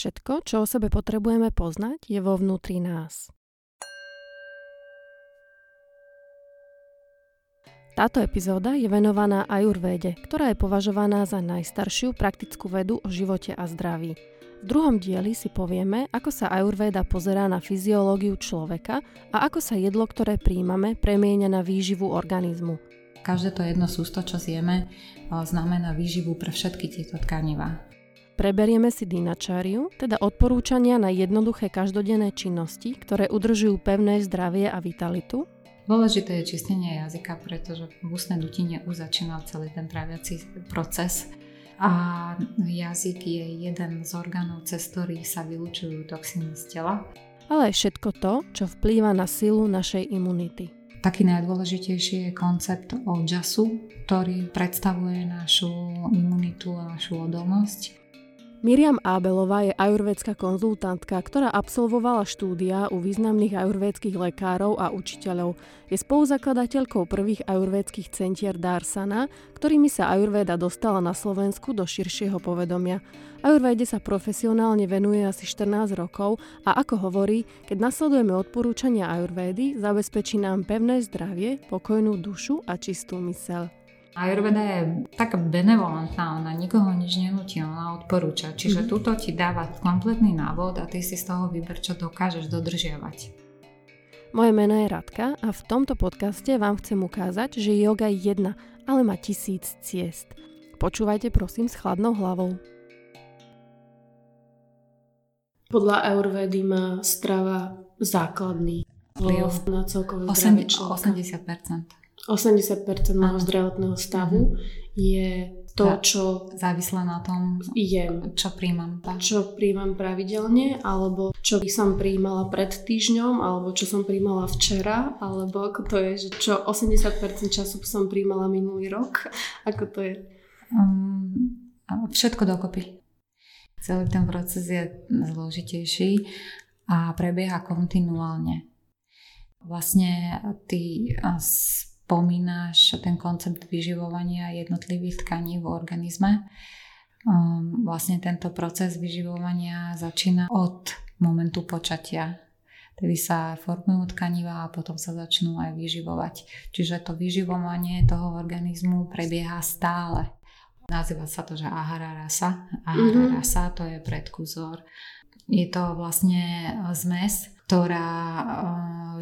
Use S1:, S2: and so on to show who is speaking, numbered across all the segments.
S1: Všetko, čo o sebe potrebujeme poznať, je vo vnútri nás. Táto epizóda je venovaná ajurvéde, ktorá je považovaná za najstaršiu praktickú vedu o živote a zdraví. V druhom dieli si povieme, ako sa ajurvéda pozerá na fyziológiu človeka a ako sa jedlo, ktoré príjmame, premieňa na výživu organizmu.
S2: Každé to jedno sústo, čo zjeme, znamená výživu pre všetky tieto tkanivá.
S1: Preberieme si dinačáriu, teda odporúčania na jednoduché každodenné činnosti, ktoré udržujú pevné zdravie a vitalitu.
S2: Dôležité je čistenie jazyka, pretože v ústnej dutine už začína celý ten tráviaci proces. A jazyk je jeden z orgánov, cez ktorý sa vylúčujú toxíny z tela.
S1: Ale aj všetko to, čo vplýva na silu našej imunity.
S2: Taký najdôležitejší je koncept odžasu, ktorý predstavuje našu imunitu a našu odolnosť.
S1: Miriam Ábelová je ajurvédska konzultantka, ktorá absolvovala štúdia u významných ajurvédskych lekárov a učiteľov. Je spoluzakladateľkou prvých ajurvédskych centier Darsana, ktorými sa ajurvéda dostala na Slovensku do širšieho povedomia. Ajurvéde sa profesionálne venuje asi 14 rokov a ako hovorí, keď nasledujeme odporúčania ajurvédy, zabezpečí nám pevné zdravie, pokojnú dušu a čistú mysel.
S2: Ayurveda je taká benevolentná, ona nikoho nič nenutí, ona odporúča. Čiže mm-hmm. túto ti dáva kompletný návod a ty si z toho vyber, čo dokážeš dodržiavať.
S1: Moje meno je Radka a v tomto podcaste vám chcem ukázať, že yoga je jedna, ale má tisíc ciest. Počúvajte prosím s chladnou hlavou. Podľa Ayurvedy má strava základný vplyv na celkové zdravie
S2: 80%.
S1: 80% môjho zdravotného stavu mm-hmm. je to, čo...
S2: Závislé na tom, jem. čo príjmam.
S1: Tak. Čo príjmam pravidelne, alebo čo by som príjmala pred týždňom, alebo čo som príjmala včera, alebo ako to je, že čo 80% času som príjmala minulý rok. Ako to je? Um,
S2: všetko dokopy. Celý ten proces je zložitejší a prebieha kontinuálne. Vlastne ty spomínaš ten koncept vyživovania jednotlivých tkaní v organizme. Um, vlastne tento proces vyživovania začína od momentu počatia. Tedy sa formujú tkaniva a potom sa začnú aj vyživovať. Čiže to vyživovanie toho organizmu prebieha stále. Nazýva sa to, že ahara rasa. Ahara mm-hmm. rasa to je predkúzor. Je to vlastne zmes ktorá eh,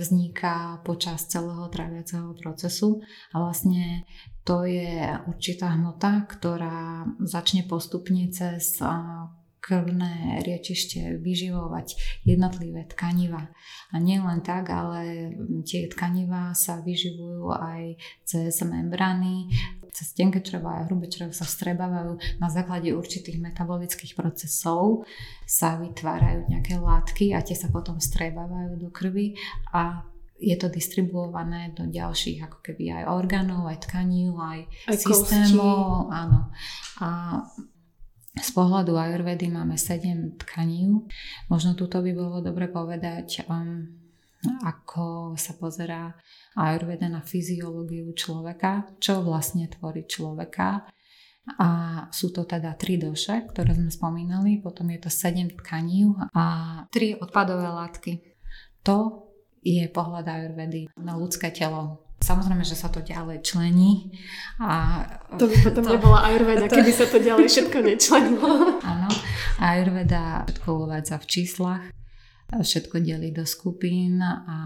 S2: vzniká počas celého tráviaceho procesu a vlastne to je určitá hmota, ktorá začne postupne cez eh, krvné riečište vyživovať jednotlivé tkaniva. A nie len tak, ale tie tkaniva sa vyživujú aj cez membrany, cez tenké črevo a hrubé črevo sa vstrebávajú na základe určitých metabolických procesov, sa vytvárajú nejaké látky a tie sa potom vstrebávajú do krvi a je to distribuované do ďalších ako keby aj orgánov, aj tkaní, aj, aj systémov. Áno. A z pohľadu ajurvedy máme 7 tkaní. Možno tuto by bolo dobre povedať, um, ako sa pozerá Ayurveda na fyziológiu človeka, čo vlastne tvorí človeka. A sú to teda tri doše, ktoré sme spomínali, potom je to sedem tkaní a tri odpadové látky. To je pohľad Ayurvedy na ľudské telo. Samozrejme, že sa to ďalej člení. A
S1: to by potom to, nebola Ayurveda, to, keby sa to ďalej všetko nečlenilo.
S2: Áno, Ayurveda všetko uvádza v číslach všetko delí do skupín a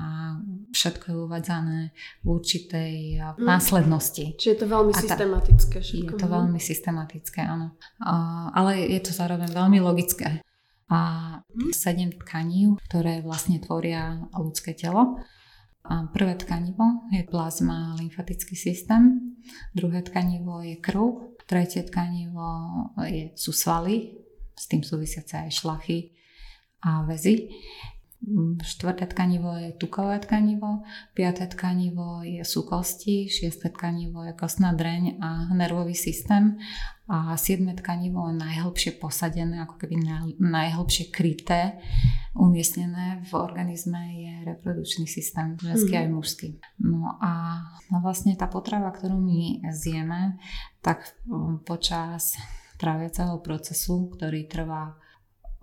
S2: všetko je uvádzané v určitej mm. následnosti.
S1: Čiže je to veľmi tá, systematické
S2: všetko. Je to mhm. veľmi systematické, áno. Ale je to zároveň veľmi logické. A mm. sedem tkaní, ktoré vlastne tvoria ľudské telo. A prvé tkanivo je plazma lymfatický systém, druhé tkanivo je krv, tretie tkanivo je, sú svaly, s tým súvisiace aj šlachy, a väzy. Štvrté tkanivo je tukové tkanivo, piaté tkanivo je, sú kosti, šiesté tkanivo je kostná dreň a nervový systém a siedme tkanivo je najhlbšie posadené, ako keby najhlbšie kryté, umiestnené v organizme je reprodukčný systém, ženský mm-hmm. aj mužský. No a no vlastne tá potrava, ktorú my zjeme, tak počas tráviaceho procesu, ktorý trvá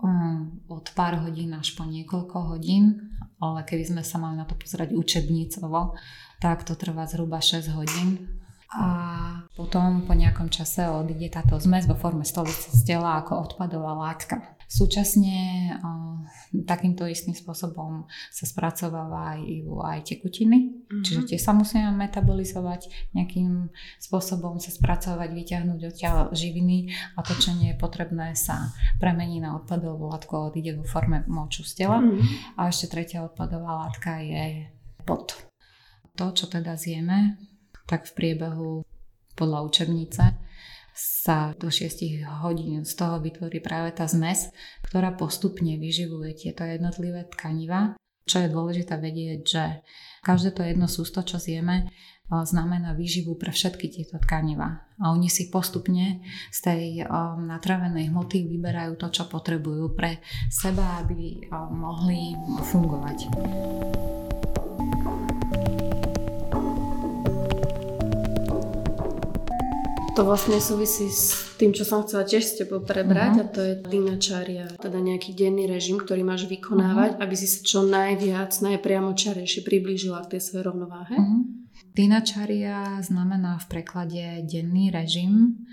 S2: um, od pár hodín až po niekoľko hodín, ale keby sme sa mali na to pozerať učebnicovo, tak to trvá zhruba 6 hodín a potom po nejakom čase odíde táto zmes vo forme stolice z tela ako odpadová látka. Súčasne takýmto istým spôsobom sa spracovávajú aj tekutiny, mm-hmm. čiže tie sa musia metabolizovať, nejakým spôsobom sa spracovať, vyťahnuť odtiaľ živiny a to, čo nie je potrebné, sa premení na odpadovú látku a odíde vo forme moču z tela. Mm-hmm. A ešte tretia odpadová látka je pot. To, čo teda zjeme, tak v priebehu podľa učebnice sa do 6 hodín z toho vytvorí práve tá zmes, ktorá postupne vyživuje tieto jednotlivé tkaniva. Čo je dôležité vedieť, že každé to jedno sústo, čo zjeme, znamená výživu pre všetky tieto tkaniva. A oni si postupne z tej um, natravenej hmoty vyberajú to, čo potrebujú pre seba, aby um, mohli fungovať.
S1: To vlastne súvisí s tým, čo som chcela tiež s tebou prebrať uh-huh. a to je dinačaria, teda nejaký denný režim, ktorý máš vykonávať, uh-huh. aby si sa čo najviac, najpriamočarejšie priblížila k tej svojej rovnováhe. Uh-huh.
S2: Dinačaria znamená v preklade denný režim.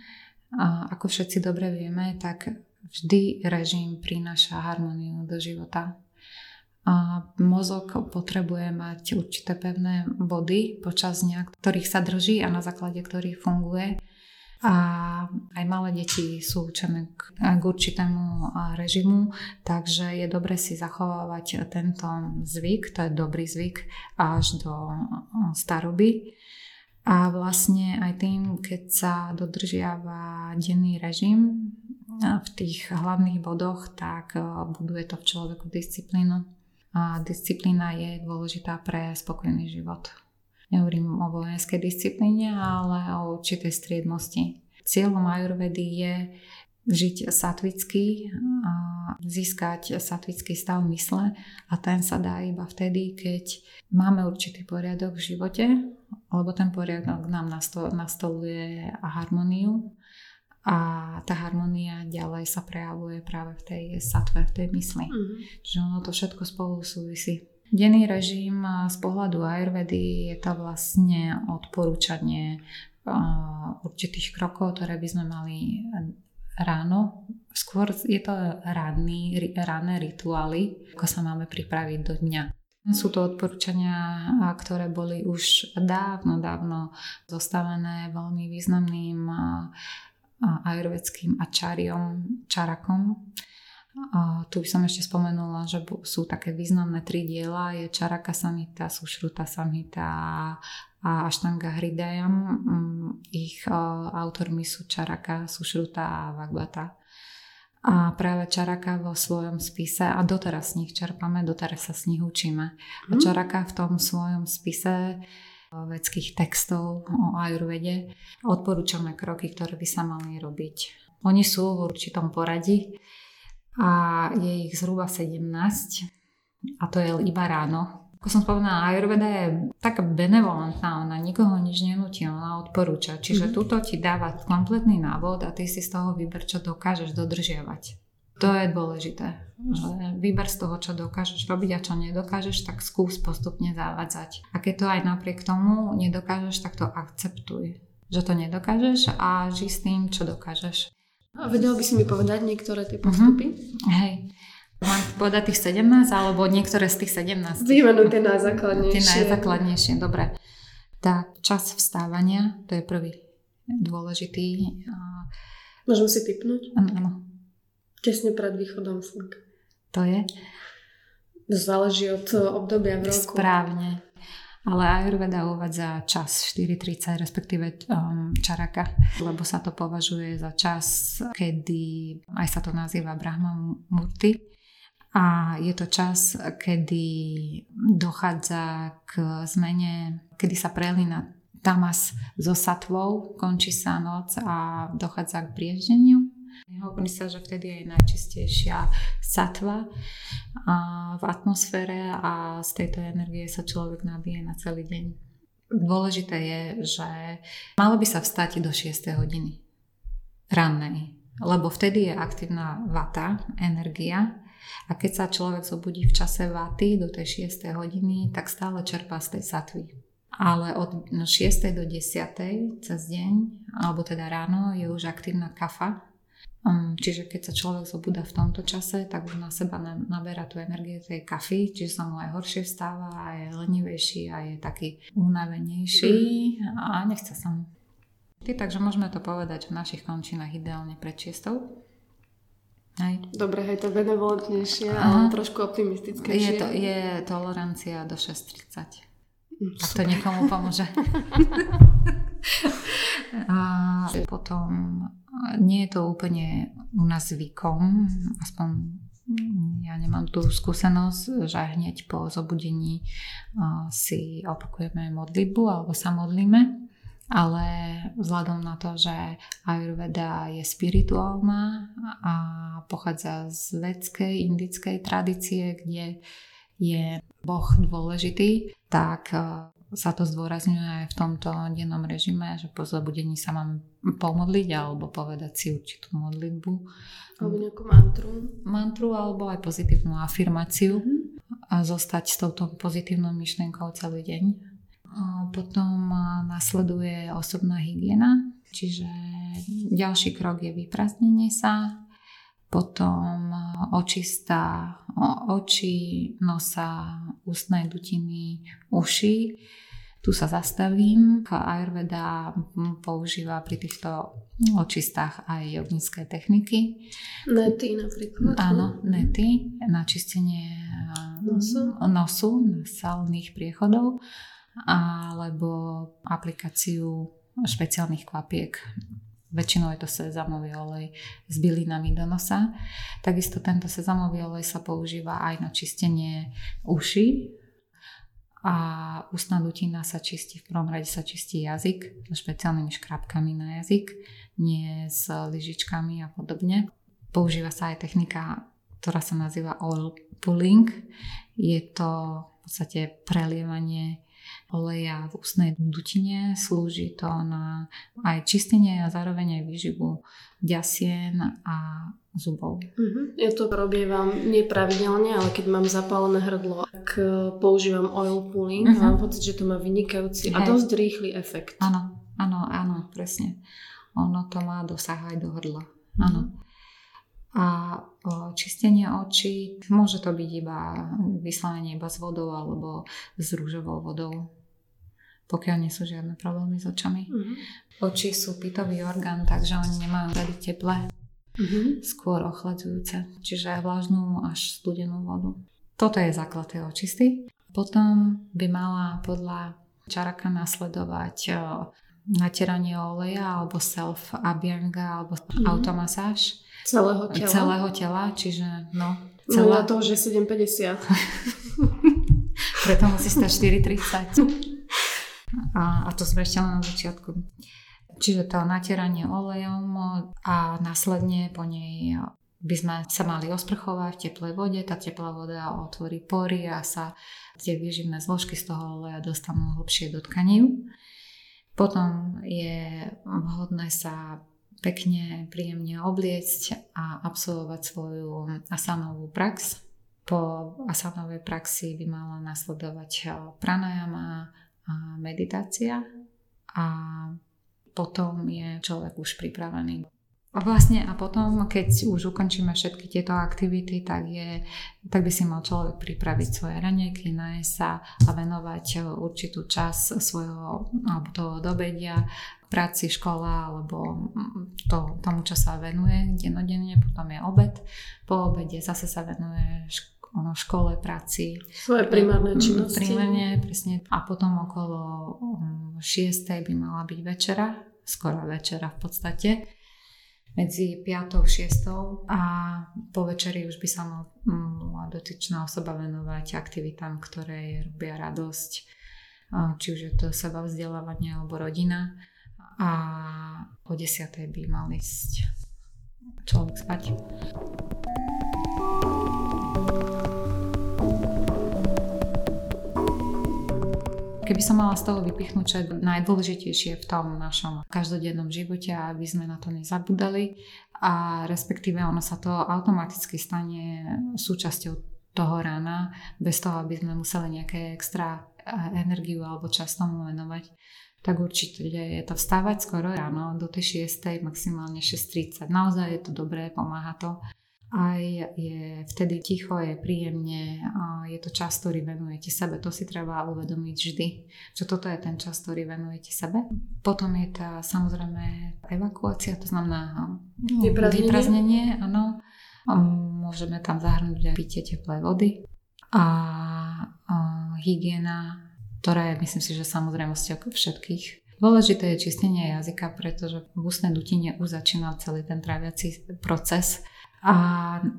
S2: A ako všetci dobre vieme, tak vždy režim prináša harmóniu do života. A mozog potrebuje mať určité pevné body počas dňa, ktorých sa drží a na základe ktorých funguje. A aj malé deti sú učené k, k určitému režimu, takže je dobre si zachovávať tento zvyk, to je dobrý zvyk až do staroby. A vlastne aj tým, keď sa dodržiava denný režim v tých hlavných bodoch, tak buduje to v človeku disciplínu. A disciplína je dôležitá pre spokojný život. Nehovorím o vojenskej disciplíne, ale o určitej striednosti. Cieľom ajurvedy je žiť satvicky a získať satvický stav mysle a ten sa dá iba vtedy, keď máme určitý poriadok v živote, lebo ten poriadok nám nastoluje harmóniu a tá harmonia ďalej sa prejavuje práve v tej satve, v tej mysli. Mm-hmm. Čiže ono to všetko spolu súvisí. Denný režim z pohľadu Ayurvedy je to vlastne odporúčanie určitých krokov, ktoré by sme mali ráno. Skôr je to ranný, ranné rituály, ako sa máme pripraviť do dňa. Sú to odporúčania, ktoré boli už dávno, dávno zostavené veľmi významným ajurvedským ačáriom, čarakom a tu by som ešte spomenula, že sú také významné tri diela. Je Čaraka Samhita, Sušruta Samhita a Ashtanga Hridayam. Mm, ich autormi sú Čaraka, Sušruta a Vagbata. A práve Čaraka vo svojom spise, a doteraz z nich čerpame, doteraz sa z nich učíme. A mhm. Čaraka v tom svojom spise vedských textov o ajurvede odporúčame kroky, ktoré by sa mali robiť. Oni sú v určitom poradí a je ich zhruba 17 a to je iba ráno. Ako som spomenula, Ayurveda je taká benevolentná, ona nikoho nič nenutí, ona odporúča. Čiže mm-hmm. túto ti dáva kompletný návod a ty si z toho vyber, čo dokážeš dodržiavať. To je dôležité. Že vyber z toho, čo dokážeš robiť a čo nedokážeš, tak skús postupne zavádzať. A keď to aj napriek tomu nedokážeš, tak to akceptuj. Že to nedokážeš a ži s tým, čo dokážeš.
S1: A vedela by si mi povedať niektoré tie postupy?
S2: Uh-huh. Hej. Mám povedať tých 17 alebo niektoré z tých 17?
S1: Vymenú tie najzákladnejšie.
S2: Tie najzákladnejšie, dobre. Tak čas vstávania, to je prvý dôležitý.
S1: Môžem si typnúť?
S2: Áno, áno.
S1: Tesne pred východom slnka.
S2: To je?
S1: Záleží od obdobia v roku.
S2: Správne ale Ayurveda uvádza čas 4.30, respektíve um, čaraka, lebo sa to považuje za čas, kedy aj sa to nazýva Brahma Murti. A je to čas, kedy dochádza k zmene, kedy sa prelína tamas so satvou, končí sa noc a dochádza k prieždeniu Hovorí sa, že vtedy je najčistejšia satva v atmosfére a z tejto energie sa človek nabije na celý deň. Dôležité je, že malo by sa vstať do 6. hodiny rannej. lebo vtedy je aktívna vata, energia a keď sa človek zobudí v čase vaty do tej 6. hodiny, tak stále čerpá z tej satvy. Ale od 6. do 10. cez deň, alebo teda ráno, je už aktívna kafa. Um, čiže keď sa človek zobúda v tomto čase, tak už na seba naberá tú energiu tej kafy, čiže sa mu aj horšie vstáva a je lenivejší a je taký unavenejší a nechce sa mu. Takže môžeme to povedať v našich končinách ideálne pred čiestou.
S1: Hej. Dobre, hej, to benevolentnejšie, ale trošku optimistickejšie.
S2: Je, to, je tolerancia do 6.30. Mm, Ak to niekomu pomôže. a potom nie je to úplne u nás zvykom, aspoň ja nemám tú skúsenosť, že hneď po zobudení si opakujeme modlitbu alebo sa modlíme ale vzhľadom na to, že Ayurveda je spirituálna a pochádza z vedskej, indickej tradície, kde je Boh dôležitý, tak sa to zdôrazňuje aj v tomto dennom režime, že po zobudení sa mám pomodliť alebo povedať si určitú modlitbu.
S1: Alebo nejakú mantru.
S2: Mantru alebo aj pozitívnu afirmáciu mm-hmm. a zostať s touto pozitívnou myšlienkou celý deň potom nasleduje osobná hygiena, čiže ďalší krok je vyprázdnenie sa, potom očista oči, nosa, ústnej dutiny, uši. Tu sa zastavím. Ayurveda používa pri týchto očistách aj joginské techniky.
S1: Nety napríklad.
S2: Áno, nety na čistenie nosu, nosu salných priechodov alebo aplikáciu špeciálnych kvapiek. Väčšinou je to sezamový olej s bylinami do nosa. Takisto tento sezamový olej sa používa aj na čistenie uši a ústna dutina sa čistí, v prvom rade sa čistí jazyk špeciálnymi škrabkami na jazyk, nie s lyžičkami a podobne. Používa sa aj technika, ktorá sa nazýva oil pulling. Je to v podstate prelievanie oleja v ústnej dutine. Slúži to na aj čistenie a zároveň aj výživu ďasien a zubov.
S1: Uh-huh. Ja to robievam nepravidelne, ale keď mám zapálené hrdlo, tak e, používam oil pulling. Uh-huh. Mám pocit, že to má vynikajúci a dosť rýchly efekt.
S2: Áno, áno, áno, presne. Ono to má dosah aj do hrdla. Áno. Uh-huh. A čistenie očí môže to byť iba vyslovenie iba s vodou alebo s rúžovou vodou pokiaľ nie sú žiadne problémy s očami. Mm-hmm. Oči sú pitový orgán, takže oni nemajú rady teplé, mm-hmm. skôr ochladzujúce, čiže vlážnú až studenú vodu. Toto je základ tej očisty. Potom by mala podľa čaraka nasledovať natieranie oleja alebo self abhyanga alebo mm-hmm. automasáž.
S1: Celého tela.
S2: Celého tela, čiže no.
S1: Celá... No to už je 7,50.
S2: Preto musí stať 4,30. A, a to sme ešte len na začiatku. Čiže to natieranie olejom a následne po nej by sme sa mali osprchovať v teplej vode. Tá teplá voda otvorí pory a sa tie výživné zložky z toho oleja dostanú hlbšie do tkaní. Potom je vhodné sa pekne, príjemne obliecť a absolvovať svoju asanovú prax. Po asanovej praxi by mala nasledovať pranajama, a meditácia a potom je človek už pripravený. A vlastne a potom, keď už ukončíme všetky tieto aktivity, tak, je, tak by si mal človek pripraviť svoje ranieky, nájsť sa a venovať určitú čas svojho alebo toho dobedia práci, škola alebo to, tomu, čo sa venuje dennodenne, potom je obed. Po obede zase sa venuje škola škole, práci.
S1: Svoje primárne mm, činnosti.
S2: Primárne, presne. A potom okolo 6. Mm, by mala byť večera, skoro večera v podstate, medzi 5. a 6. a po večeri už by sa mala dotyčná osoba venovať aktivitám, ktoré robia radosť, či už je to seba vzdelávanie alebo rodina a o 10. by mal ísť človek spať. Keby som mala z toho vypichnúť, čo je najdôležitejšie v tom našom každodennom živote, aby sme na to nezabudali a respektíve ono sa to automaticky stane súčasťou toho rána, bez toho, aby sme museli nejaké extra eh, energiu alebo čas tomu venovať tak určite je to vstávať skoro ráno do tej 6. maximálne 6.30. Naozaj je to dobré, pomáha to aj je vtedy ticho, je príjemne, je to čas, ktorý venujete sebe. To si treba uvedomiť vždy, že toto je ten čas, ktorý venujete sebe. Potom je tá samozrejme evakuácia, to znamená no, vypraznenie. vypraznenie áno. Môžeme tam zahrnúť aj pitie teplej vody a, a hygiena, ktorá je myslím si, že samozrejmosťou všetkých. Dôležité je čistenie jazyka, pretože v ústnej dutine už začína celý ten tráviaci proces a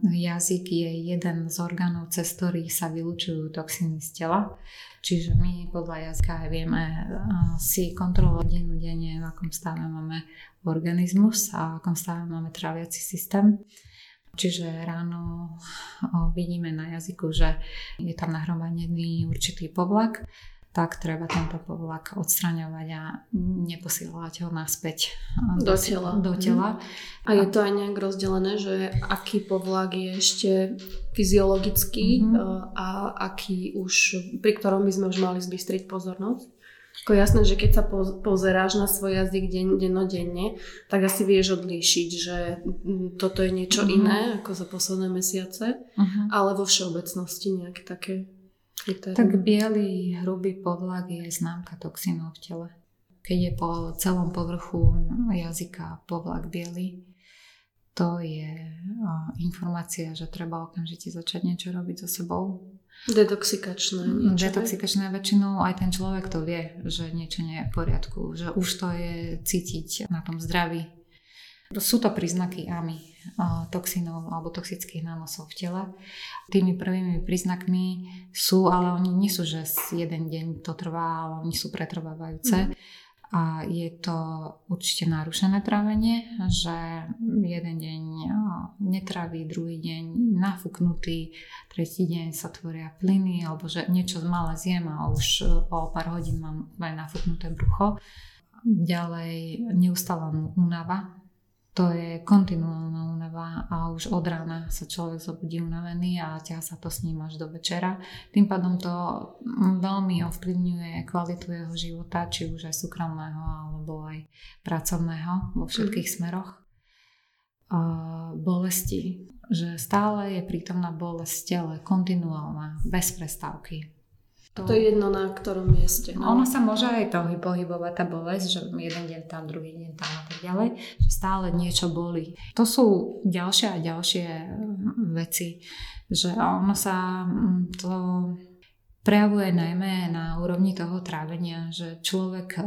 S2: jazyk je jeden z orgánov, cez ktorý sa vylúčujú toxiny z tela. Čiže my podľa jazyka vieme si kontrolovať denne, v akom stave máme organizmus a v akom stave máme tráviaci systém. Čiže ráno vidíme na jazyku, že je tam nahromadený určitý povlak tak treba tento povlak odstraňovať a neposielať ho naspäť
S1: do tela.
S2: Do tela.
S1: A je to aj nejak rozdelené, že aký povlak je ešte fyziologický mm-hmm. a aký už, pri ktorom by sme už mali zbystriť pozornosť? Ako jasné, že keď sa pozeráš na svoj jazyk deň, dennodenne, tak asi vieš odlíšiť, že toto je niečo mm-hmm. iné ako za posledné mesiace, mm-hmm. ale vo všeobecnosti nejaké také
S2: tak biely, hrubý podlak je známka toxínov v tele. Keď je po celom povrchu jazyka povlak biely, to je informácia, že treba okamžite začať niečo robiť so sebou.
S1: Detoxikačné
S2: mm, niečo. Detoxikačné väčšinou aj ten človek to vie, že niečo nie je v poriadku, že už to je cítiť na tom zdraví. Sú to príznaky AMI, toxínov alebo toxických nánosov v tele. Tými prvými príznakmi sú, ale oni nie sú, že jeden deň to trvá, ale oni sú pretrvávajúce. Mm. A je to určite narušené trávenie, že jeden deň netraví, druhý deň nafúknutý, tretí deň sa tvoria plyny, alebo že niečo malé zjem a už o pár hodín mám aj nafúknuté brucho. Ďalej neustála únava, to je kontinuálna únava a už od rána sa človek zobudí unavený a ťa sa to s ním až do večera. Tým pádom to veľmi ovplyvňuje kvalitu jeho života, či už aj súkromného alebo aj pracovného vo všetkých mm. smeroch. A bolesti, že stále je prítomná bolesť tele, kontinuálna, bez prestávky.
S1: To, to je jedno na ktorom mieste.
S2: No. Ono sa môže aj to pohybovať tá bolesť, že jeden deň tam, druhý deň tam a tak ďalej, že stále niečo boli. To sú ďalšie a ďalšie hm, veci, že ono sa hm, to prejavuje najmä na úrovni toho trávenia, že človek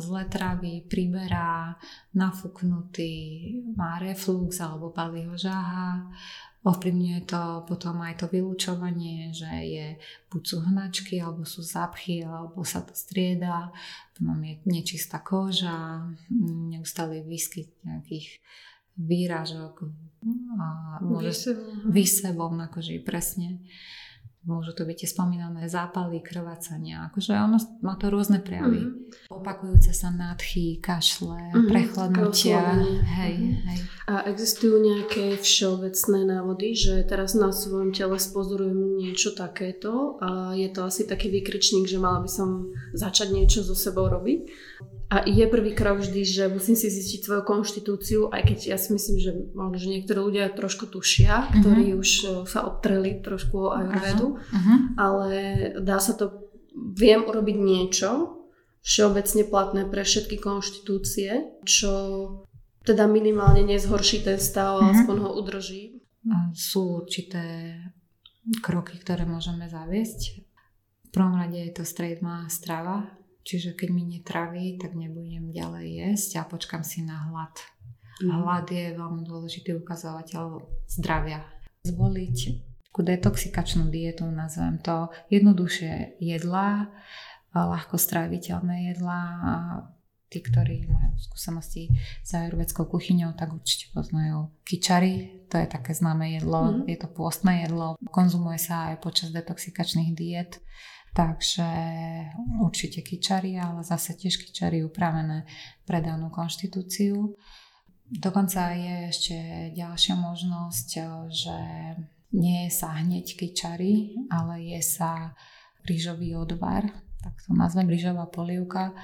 S2: zle trávi, priberá, nafúknutý, má reflux alebo palí ho žáha, Ovplyvňuje to potom aj to vylúčovanie, že je buď sú hnačky, alebo sú zapchy, alebo sa to strieda, potom je nečistá koža, neustály výskyt nejakých výražok, a môže, výsevov na koži, presne. Môžu to byť tie spomínané zápaly, krvácania. Akože ono má to rôzne prejavy. Mm-hmm. Opakujúce sa nádchy, kašle, mm-hmm. prechladnutia. Hej, mm-hmm. hej.
S1: A existujú nejaké všeobecné návody, že teraz na svojom tele spozorujem niečo takéto a je to asi taký výkričník, že mala by som začať niečo so sebou robiť? A je prvý krok vždy, že musím si zistiť svoju konštitúciu, aj keď ja si myslím, že možno, že niektorí ľudia trošku tušia, uh-huh. ktorí už e, sa obtreli trošku o ajurvedu, uh-huh. ale dá sa to, viem urobiť niečo všeobecne platné pre všetky konštitúcie, čo teda minimálne nezhorší ten stav, uh-huh. aspoň ho udrží.
S2: Sú určité kroky, ktoré môžeme zaviesť. V prvom rade je to stredná strava, Čiže keď mi netraví, tak nebudem ďalej jesť a počkam si na hlad. Mm. Hlad je veľmi dôležitý ukazovateľ zdravia. Zvoliť takú detoxikačnú dietu, nazvem to, jednoduchšie jedlá, ľahko stráviteľné jedlá. A tí, ktorí majú skúsenosti s ajurvedskou kuchyňou, tak určite poznajú kičary. To je také známe jedlo, mm. je to pôstne jedlo. Konzumuje sa aj počas detoxikačných diet Takže určite kyčary, ale zase tiež kyčary upravené pre danú konštitúciu. Dokonca je ešte ďalšia možnosť, že nie je sa hneď kyčary, ale je sa rýžový odvar, tak to nazvem rýžová polievka,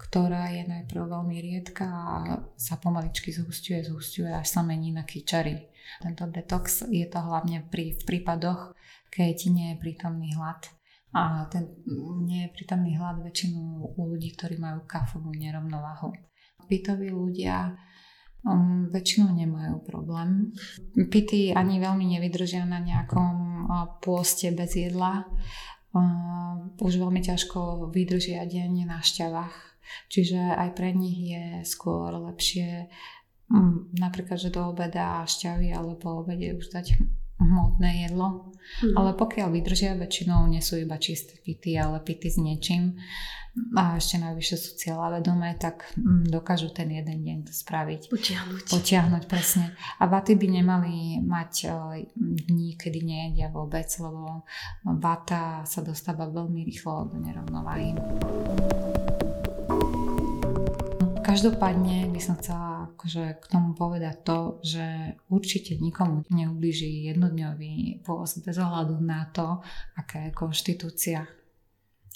S2: ktorá je najprv veľmi riedka a sa pomaličky zhustuje, zhustuje až sa mení na kyčary. Tento detox je to hlavne pri, v prípadoch, keď nie je prítomný hlad. A ten nie je prítomný hlad väčšinu u ľudí, ktorí majú kafovú nerovnováhu. Pitoví ľudia um, väčšinou nemajú problém. Pity ani veľmi nevydržia na nejakom uh, pôste bez jedla. Uh, už veľmi ťažko vydržia deň na šťavách. Čiže aj pre nich je skôr lepšie um, napríklad, že do obeda šťavy alebo obede už dať hmotné jedlo. Mm. Ale pokiaľ vydržia, väčšinou nie sú iba čisté pity, ale pity s niečím a ešte najvyššie sú cieľa vedomé, tak mm, dokážu ten jeden deň to spraviť.
S1: Potiahnuť.
S2: Potiahnuť, presne. A vaty by nemali mať e, dní, kedy nejedia vôbec, lebo vata sa dostáva veľmi rýchlo do nerovnováhy. Každopádne by som chcela akože k tomu povedať to, že určite nikomu neublíži jednodňový pôst bez ohľadu na to, aká je konštitúcia.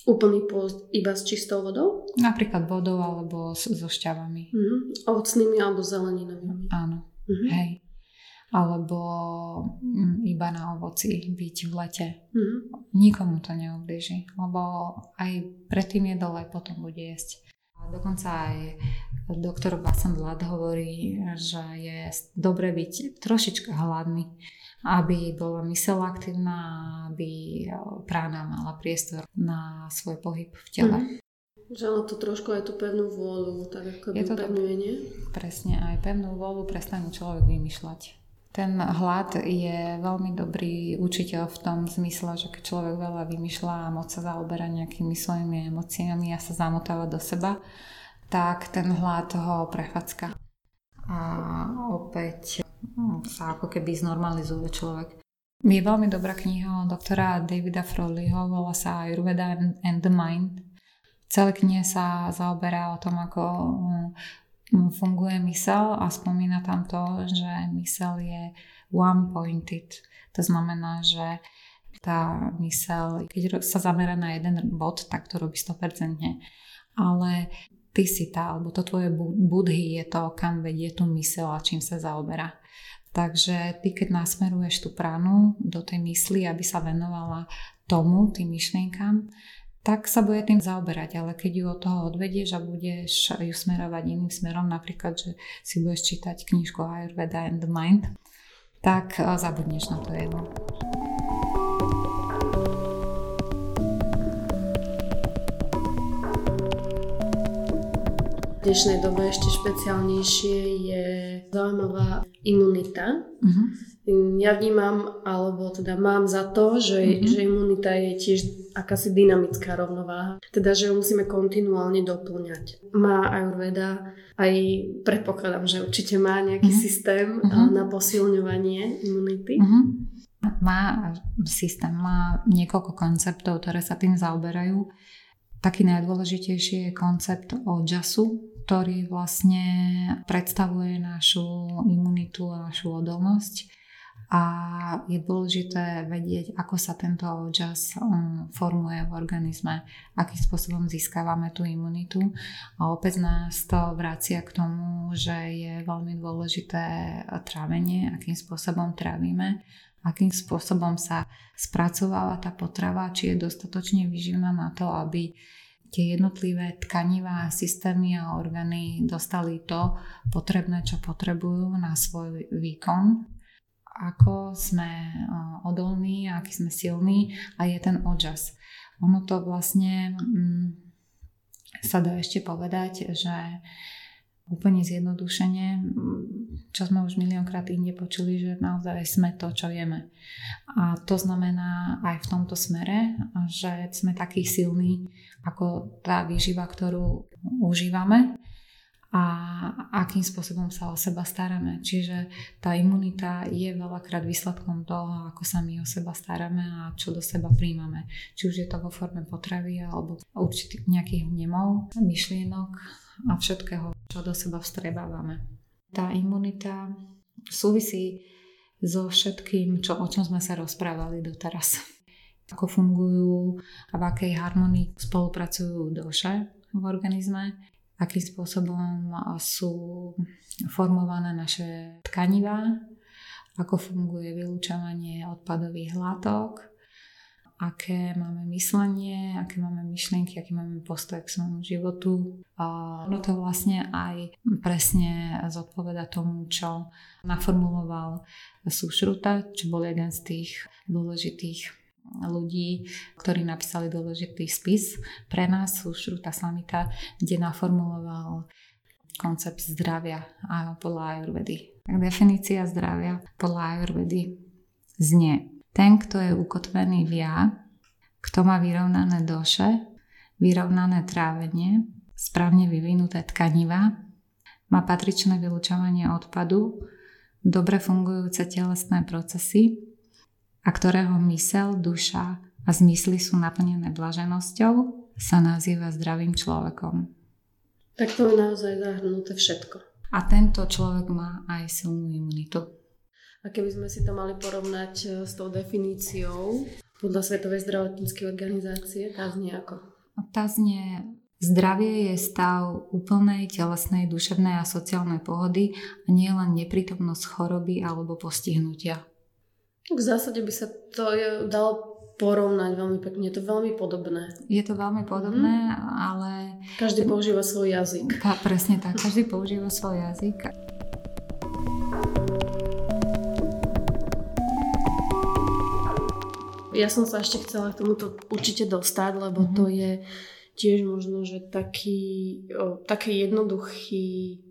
S1: Úplný pôst iba s čistou vodou?
S2: Napríklad vodou alebo so šťavami.
S1: Mm-hmm. Ovocnými alebo zeleninovými.
S2: Áno, mm-hmm. hej. Alebo mm, iba na ovoci byť v lete. Mm-hmm. Nikomu to neublíži, lebo aj predtým jedol aj potom bude jesť. Dokonca aj doktor Vlad hovorí, že je dobre byť trošička hladný, aby bola mysel aktívna, aby prána mala priestor na svoj pohyb v tele. Mm.
S1: Že ono to trošku aj tú pevnú vôľu, tak ako je to pevnuje, nie?
S2: Presne, aj pevnú vôľu prestane človek vymýšľať. Ten hlad je veľmi dobrý učiteľ v tom zmysle, že keď človek veľa vymýšľa a moc sa zaoberá nejakými svojimi emóciami a sa zamotáva do seba, tak ten hlad ho prefacka. A opäť hm, sa ako keby znormalizuje človek. Je veľmi dobrá kniha doktora Davida Froleyho, volá sa Ayurveda and the Mind. Celé knihe sa zaoberá o tom, ako funguje mysel a spomína tam to, že mysel je one-pointed. To znamená, že tá mysel, keď sa zamera na jeden bod, tak to robí 100%. Ale ty si tá, alebo to tvoje budhy je to, kam vedie tú mysel a čím sa zaoberá. Takže ty, keď nasmeruješ tú pranu do tej mysli, aby sa venovala tomu, tým myšlienkam, tak sa bude tým zaoberať, ale keď ju od toho odvedieš a budeš ju smerovať iným smerom, napríklad, že si budeš čítať knižku Ayurveda and the Mind, tak eh, zabudneš na to jedno.
S1: V dnešnej dobe ešte špeciálnejšie je zaujímavá imunita. Uh-huh ja vnímam, alebo teda mám za to, že, mm-hmm. že imunita je tiež akási dynamická rovnováha. Teda, že ju musíme kontinuálne doplňať. Má Ayurveda aj predpokladám, že určite má nejaký mm-hmm. systém mm-hmm. na posilňovanie imunity. Mm-hmm.
S2: Má systém, má niekoľko konceptov, ktoré sa tým zaoberajú. Taký najdôležitejší je koncept ojasu, ktorý vlastne predstavuje našu imunitu a našu odolnosť a je dôležité vedieť, ako sa tento čas um, formuje v organizme, akým spôsobom získavame tú imunitu. A opäť nás to vracia k tomu, že je veľmi dôležité trávenie, akým spôsobom trávime, akým spôsobom sa spracováva tá potrava, či je dostatočne vyživná na to, aby tie jednotlivé tkanivá, systémy a orgány dostali to potrebné, čo potrebujú na svoj výkon ako sme odolní, aký sme silní a je ten odžas. Ono to vlastne mm, sa dá ešte povedať, že úplne zjednodušene, mm, čo sme už miliónkrát inde počuli, že naozaj sme to, čo vieme. A to znamená aj v tomto smere, že sme takí silní ako tá výživa, ktorú užívame a akým spôsobom sa o seba staráme. Čiže tá imunita je veľakrát výsledkom toho, ako sa my o seba staráme a čo do seba príjmame. Či už je to vo forme potravy alebo určitých nejakých vnemov, myšlienok a všetkého, čo do seba vstrebávame. Tá imunita súvisí so všetkým, čo, o čom sme sa rozprávali doteraz. Ako fungujú a v akej harmonii spolupracujú duše v organizme, akým spôsobom sú formované naše tkanivá, ako funguje vylúčovanie odpadových látok, aké máme myslenie, aké máme myšlienky, aký máme postoj k svojmu životu. No to vlastne aj presne zodpoveda tomu, čo naformuloval Sušruta, čo bol jeden z tých dôležitých ľudí, ktorí napísali dôležitý spis pre nás, Sušruta Samita, kde naformuloval koncept zdravia a podľa Ayurvedy. Tak definícia zdravia podľa Ayurvedy znie. Ten, kto je ukotvený v ja, kto má vyrovnané doše, vyrovnané trávenie, správne vyvinuté tkaniva, má patričné vylúčovanie odpadu, dobre fungujúce telesné procesy, a ktorého mysel, duša a zmysly sú naplnené blaženosťou, sa nazýva zdravým človekom.
S1: Tak to je naozaj zahrnuté všetko.
S2: A tento človek má aj silnú imunitu.
S1: A keby sme si to mali porovnať e, s tou definíciou podľa Svetovej zdravotníckej organizácie, tá znie ako?
S2: Tá znie Zdravie je stav úplnej telesnej, duševnej a sociálnej pohody a nie len neprítomnosť choroby alebo postihnutia.
S1: V zásade by sa to dalo porovnať veľmi pekne. Je to veľmi podobné.
S2: Je to veľmi podobné, mm. ale...
S1: Každý používa svoj jazyk.
S2: Ka, presne tak, každý používa svoj jazyk.
S1: Ja som sa ešte chcela k tomuto určite dostať, lebo mm-hmm. to je tiež možno, že taký, o, taký jednoduchý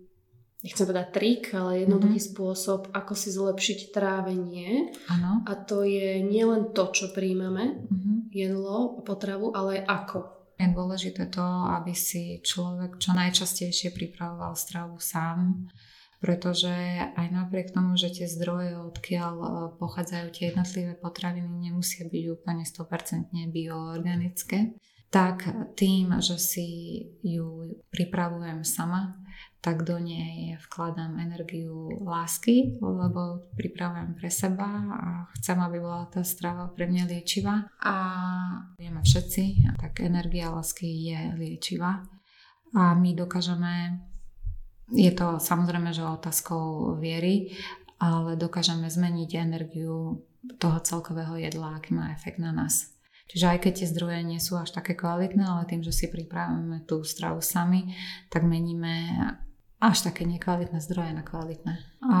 S1: nechcem povedať trik, ale jednoduchý mm-hmm. spôsob, ako si zlepšiť trávenie.
S2: Ano.
S1: A to je nielen to, čo príjmame, mm-hmm. jedlo, potravu, ale ako.
S2: Je dôležité to, aby si človek čo najčastejšie pripravoval stravu sám, pretože aj napriek tomu, že tie zdroje, odkiaľ e, pochádzajú tie jednotlivé potraviny, nemusia byť úplne 100% bioorganické, tak tým, že si ju pripravujem sama, tak do nej vkladám energiu lásky, lebo pripravujem pre seba a chcem, aby bola tá strava pre mňa liečivá. A vieme všetci, tak energia lásky je liečivá. A my dokážeme, je to samozrejme, že otázkou viery, ale dokážeme zmeniť energiu toho celkového jedla, aký má efekt na nás. Čiže aj keď tie zdroje nie sú až také kvalitné, ale tým, že si pripravíme tú stravu sami, tak meníme až také nekvalitné zdroje na kvalitné. A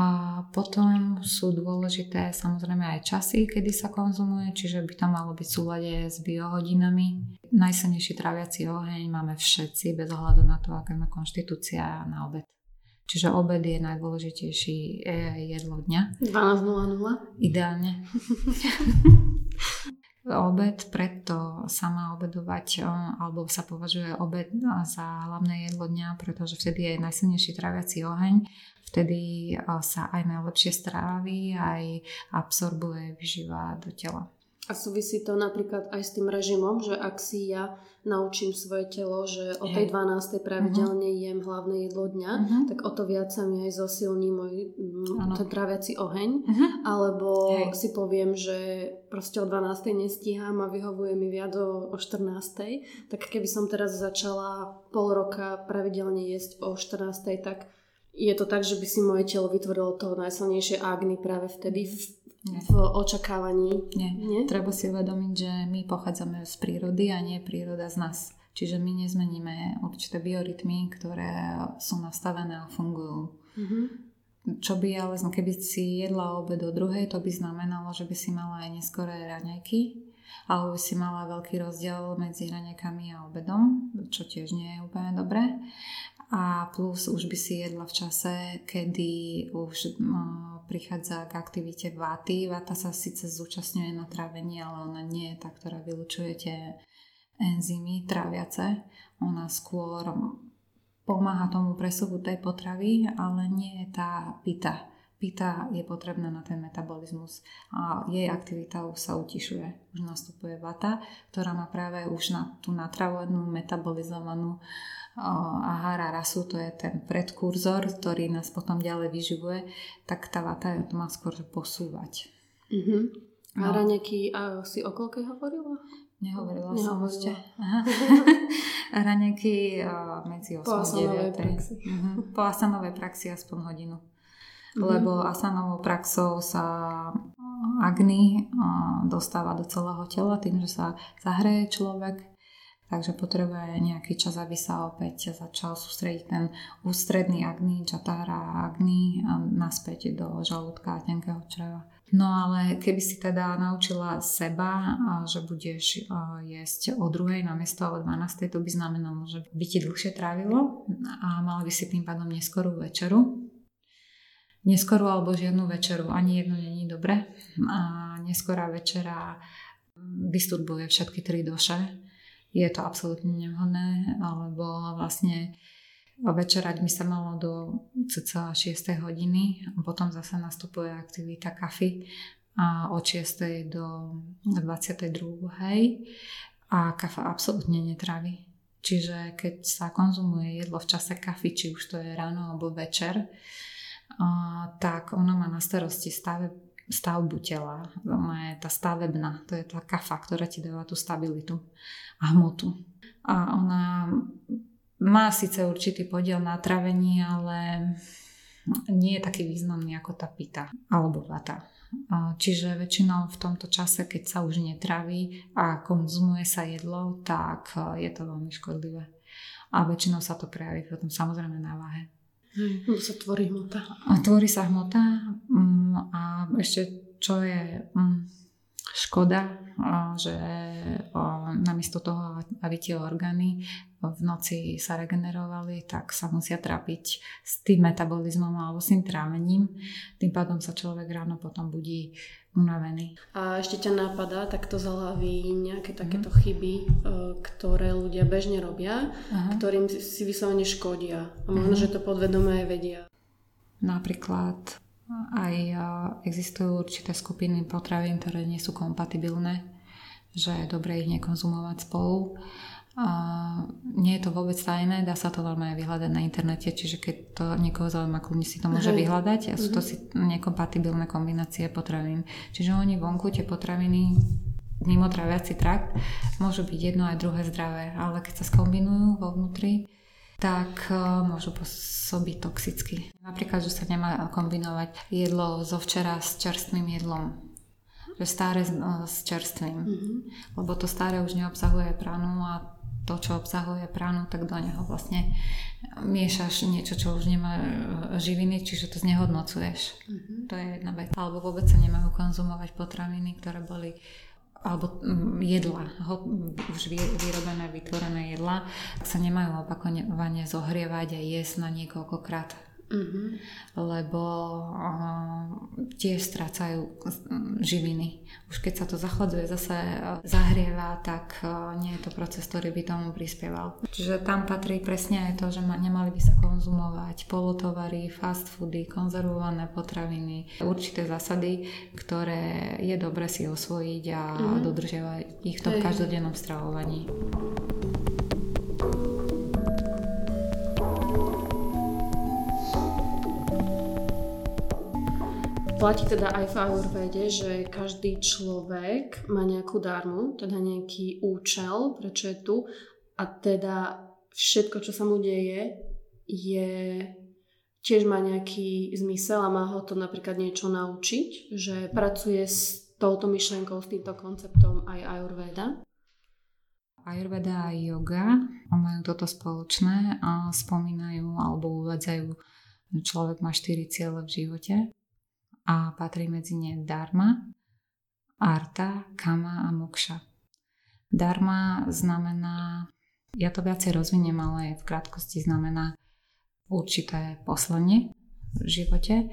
S2: potom sú dôležité samozrejme aj časy, kedy sa konzumuje, čiže by to malo byť v súlade s biohodinami. Najsilnejší traviaci oheň máme všetci, bez ohľadu na to, aká má konštitúcia na obed. Čiže obed je najdôležitejší jedlo dňa.
S1: 12.00?
S2: Ideálne. obed, preto sa má obedovať, alebo sa považuje obed za hlavné jedlo dňa, pretože vtedy je najsilnejší tráviaci oheň, vtedy sa aj najlepšie strávi, aj absorbuje vyžíva do tela.
S1: A súvisí to napríklad aj s tým režimom, že ak si ja naučím svoje telo, že o tej 12. pravidelne uh-huh. jem hlavné jedlo dňa, uh-huh. tak o to viac sa mi aj zosilní môj uh-huh. ten tráviaci oheň. Uh-huh. Alebo Hej. si poviem, že proste o 12. nestíham a vyhovuje mi viac o, o 14. Tak keby som teraz začala pol roka pravidelne jesť o 14. tak je to tak, že by si moje telo vytvorilo toho najsilnejšie agny práve vtedy v nie. v očakávaní.
S2: Nie. nie. Treba si uvedomiť, že my pochádzame z prírody a nie príroda z nás. Čiže my nezmeníme určité biorytmy, ktoré sú nastavené a fungujú. Mm-hmm. Čo by ale, keby si jedla obed do druhej, to by znamenalo, že by si mala aj neskoré raňajky, alebo by si mala veľký rozdiel medzi raňajkami a obedom, čo tiež nie je úplne dobré. A plus už by si jedla v čase, kedy už no, prichádza k aktivite váty. Váta sa síce zúčastňuje na trávení, ale ona nie je tá, ktorá vylučuje tie enzymy tráviace. Ona skôr pomáha tomu presuvu tej potravy, ale nie je tá pita. Pita je potrebná na ten metabolizmus a jej aktivita už sa utišuje. Už nastupuje vata, ktorá má práve už na tú natravenú, metabolizovanú ahara rasu, to je ten predkurzor, ktorý nás potom ďalej vyživuje, tak tá vata to má skôr posúvať.
S1: A no. raňaky, a si o koľkej hovorila?
S2: Nehovorila, som ešte. Raňaky medzi 8 a 9. Praxi. Uh-huh. Po asanovej praxi aspoň hodinu. Uh-huh. Lebo asanovou praxou sa agni dostáva do celého tela tým, že sa zahreje človek Takže potrebuje nejaký čas, aby sa opäť začal sústrediť ten ústredný agni, čatára agni naspäť do žalúdka a tenkého čreva. No ale keby si teda naučila seba, že budeš jesť o druhej na miesto o 12, to by znamenalo, že by ti dlhšie trávilo a mala by si tým pádom neskorú večeru. Neskorú alebo žiadnu večeru, ani jedno není dobre. A neskorá večera vysturbuje všetky tri doše je to absolútne nevhodné, alebo vlastne večerať by sa malo do cca 6 hodiny, potom zase nastupuje aktivita kafy a od 6 do 22. a kafa absolútne netraví. Čiže keď sa konzumuje jedlo v čase kafy, či už to je ráno alebo večer, tak ono má na starosti stave stavbu tela. Ona je tá stavebná, to je tá kafa, ktorá ti dáva tú stabilitu a hmotu. A ona má síce určitý podiel na travení, ale nie je taký významný ako tá pita alebo vata. Čiže väčšinou v tomto čase, keď sa už netraví a konzumuje sa jedlo, tak je to veľmi škodlivé. A väčšinou sa to prejaví potom samozrejme na váhe.
S1: Hm, sa tvorí hmota.
S2: A tvorí sa hmota mm, a ešte čo je mm, škoda, že namiesto toho, aby tie orgány v noci sa regenerovali, tak sa musia trápiť s tým metabolizmom alebo s tým trávením. Tým pádom sa človek ráno potom budí unavený.
S1: A ešte ťa napadá takto z hlavy nejaké takéto mm. chyby, e, ktoré ľudia bežne robia, Aha. ktorým si vyslovene škodia. A možno, mm. že to podvedome aj vedia.
S2: Napríklad aj e, existujú určité skupiny potravín, ktoré nie sú kompatibilné, že je dobre ich nekonzumovať spolu. A nie je to vôbec tajné, dá sa to veľmi aj vyhľadať na internete, čiže keď to niekoho zaujíma, kľudne si to môže Hej. vyhľadať a sú to mhm. si nekompatibilné kombinácie potravín. Čiže oni vonku tie potraviny mimo traviaci trakt môžu byť jedno aj druhé zdravé, ale keď sa skombinujú vo vnútri, tak e, môžu pôsobiť toxicky. Napríklad, že sa nemá kombinovať jedlo zo včera s čerstvým jedlom že staré s, e, s čerstvým. Mm-hmm. Lebo to staré už neobsahuje pranu a to, čo obsahuje pránu, tak do neho vlastne miešaš niečo, čo už nemá e, živiny, čiže to znehodnocuješ. Mm-hmm. To je jedna vec. Alebo vôbec sa nemajú konzumovať potraviny, ktoré boli alebo mm, jedla, už vyrobené, vytvorené jedla, sa nemajú opakovane zohrievať a jesť na niekoľkokrát Mm-hmm. Lebo uh, tiež strácajú živiny. Už keď sa to zachladzuje, zase uh, zahrieva, tak uh, nie je to proces, ktorý by tomu prispieval. Čiže tam patrí presne aj to, že ma, nemali by sa konzumovať polotovary, fast foody, konzervované potraviny, určité zásady, ktoré je dobre si osvojiť a mm-hmm. dodržiavať ich v tom každodennom stravovaní.
S1: Platí teda aj v Ayurvede, že každý človek má nejakú darmu, teda nejaký účel, prečo je tu a teda všetko, čo sa mu deje, je tiež má nejaký zmysel a má ho to napríklad niečo naučiť, že pracuje s touto myšlienkou, s týmto konceptom aj Ayurveda.
S2: Ayurveda a yoga majú toto spoločné a spomínajú alebo uvádzajú, že človek má štyri ciele v živote a patrí medzi ne dharma, arta, kama a mokša. Dharma znamená, ja to viacej rozviniem, ale v krátkosti znamená určité poslanie v živote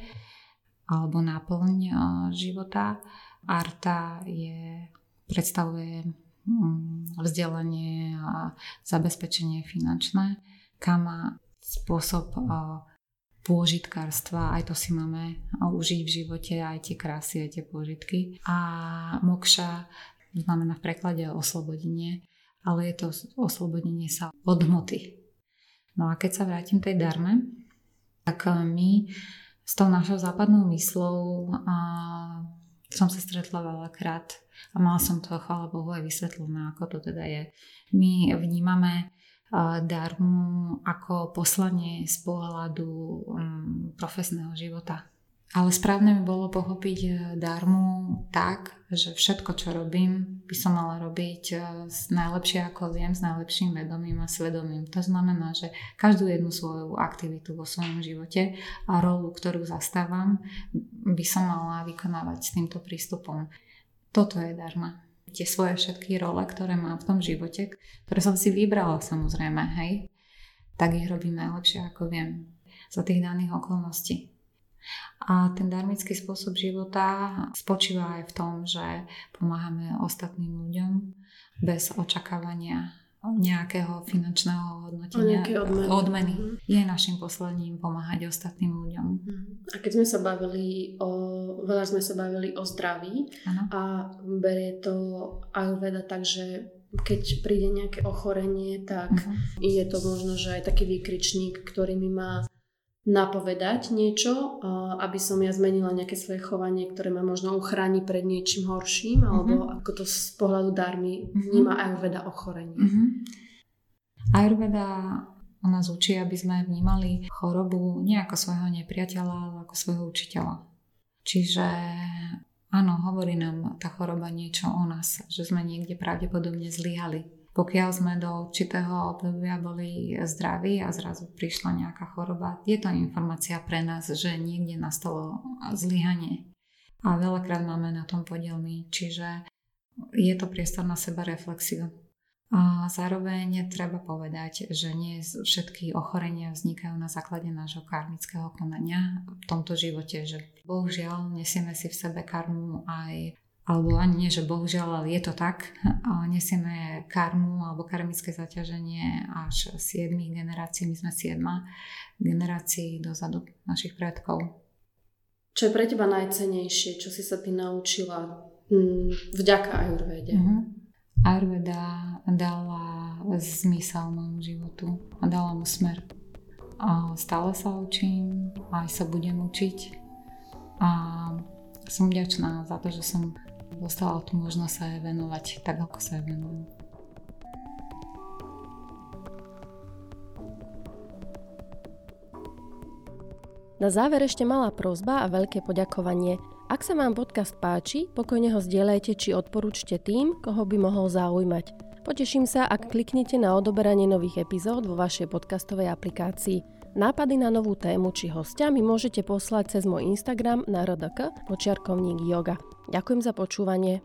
S2: alebo náplň života. Arta je, predstavuje mm, vzdelanie a zabezpečenie finančné. Kama spôsob pôžitkárstva, aj to si máme užiť v živote, aj tie krásy, aj tie pôžitky. A mokša znamená v preklade oslobodenie, ale je to oslobodenie sa od hmoty. No a keď sa vrátim tej darme, tak my s tou našou západnou myslou a som sa stretla veľakrát a mala som to, chvála Bohu, aj vysvetlené, ako to teda je. My vnímame darmu ako poslanie z pohľadu um, profesného života. Ale správne by bolo pochopiť e, darmu tak, že všetko, čo robím, by som mala robiť e, najlepšie ako viem, s najlepším vedomím a svedomím. To znamená, že každú jednu svoju aktivitu vo svojom živote a rolu, ktorú zastávam, by som mala vykonávať s týmto prístupom. Toto je darma tie svoje všetky role, ktoré mám v tom živote, ktoré som si vybrala samozrejme, hej, tak ich robím najlepšie ako viem za tých daných okolností. A ten darmický spôsob života spočíva aj v tom, že pomáhame ostatným ľuďom bez očakávania nejakého finančného hodnotenia,
S1: odmeny.
S2: odmeny. Mm-hmm. Je našim poslaním pomáhať ostatným ľuďom.
S1: Mm-hmm. A keď sme sa bavili o, veľa sme sa bavili o zdraví ano. a berie to Ayurveda tak, že keď príde nejaké ochorenie, tak uh-huh. je to možno, že aj taký výkričník, ktorý mi má napovedať niečo, aby som ja zmenila nejaké svoje chovanie, ktoré ma možno uchráni pred niečím horším, mm-hmm. alebo ako to z pohľadu darmy mm-hmm. vníma Ayurveda ochorenie. Mm-hmm.
S2: Ayurveda o nás učí, aby sme vnímali chorobu nie ako svojho nepriateľa, ale ako svojho učiteľa. Čiže áno, hovorí nám tá choroba niečo o nás, že sme niekde pravdepodobne zlyhali pokiaľ sme do určitého obdobia boli zdraví a zrazu prišla nejaká choroba, je to informácia pre nás, že niekde nastalo zlyhanie. A veľakrát máme na tom podielmy, čiže je to priestor na seba reflexiu. A zároveň treba povedať, že nie všetky ochorenia vznikajú na základe nášho karmického konania v tomto živote, že bohužiaľ nesieme si v sebe karmu aj alebo ani nie, že bohužiaľ, ale je to tak, nesieme karmu alebo karmické zaťaženie až 7 generácií, my sme 7 generácií dozadu našich predkov.
S1: Čo je pre teba najcenejšie, čo si sa ty naučila mm, vďaka Ayurvede? Uh-huh.
S2: Ayurveda dala zmysel môjmu životu a dala mu smer. A stále sa učím, aj sa budem učiť a som vďačná za to, že som dostala tu možnosť sa aj venovať tak, ako sa aj venujem.
S1: Na záver ešte malá prozba a veľké poďakovanie. Ak sa vám podcast páči, pokojne ho zdieľajte či odporúčte tým, koho by mohol zaujímať. Poteším sa, ak kliknete na odoberanie nových epizód vo vašej podcastovej aplikácii. Nápady na novú tému či hostia mi môžete poslať cez môj Instagram na rdk počiarkovník yoga. Ďakujem za počúvanie.